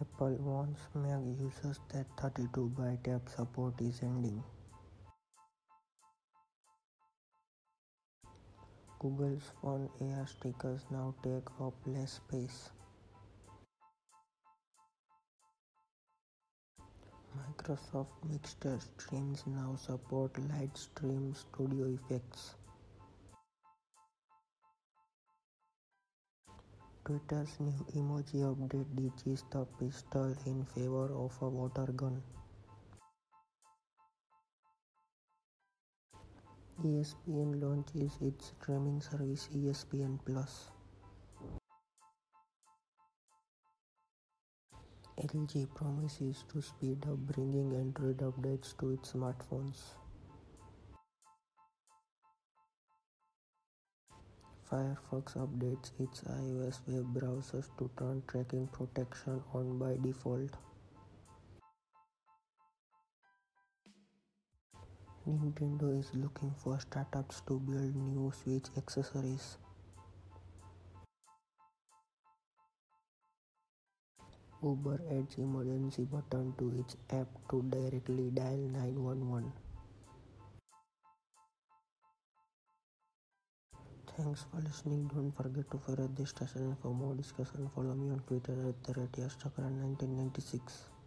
Apple warns Mac users that 32-bit app support is ending. Google's phone AR stickers now take up less space. Microsoft Mixer Streams now support Lightstream Studio effects. Twitter's new emoji update ditches the pistol in favor of a water gun. ESPN launches its streaming service ESPN Plus. LG promises to speed up bringing Android updates to its smartphones. Firefox updates its iOS web browsers to turn tracking protection on by default. Nintendo is looking for startups to build new Switch accessories. Uber adds emergency button to its app to directly dial 911. Thanks for listening. Don't forget to follow this station for more discussion. Follow me on Twitter at the rate 1996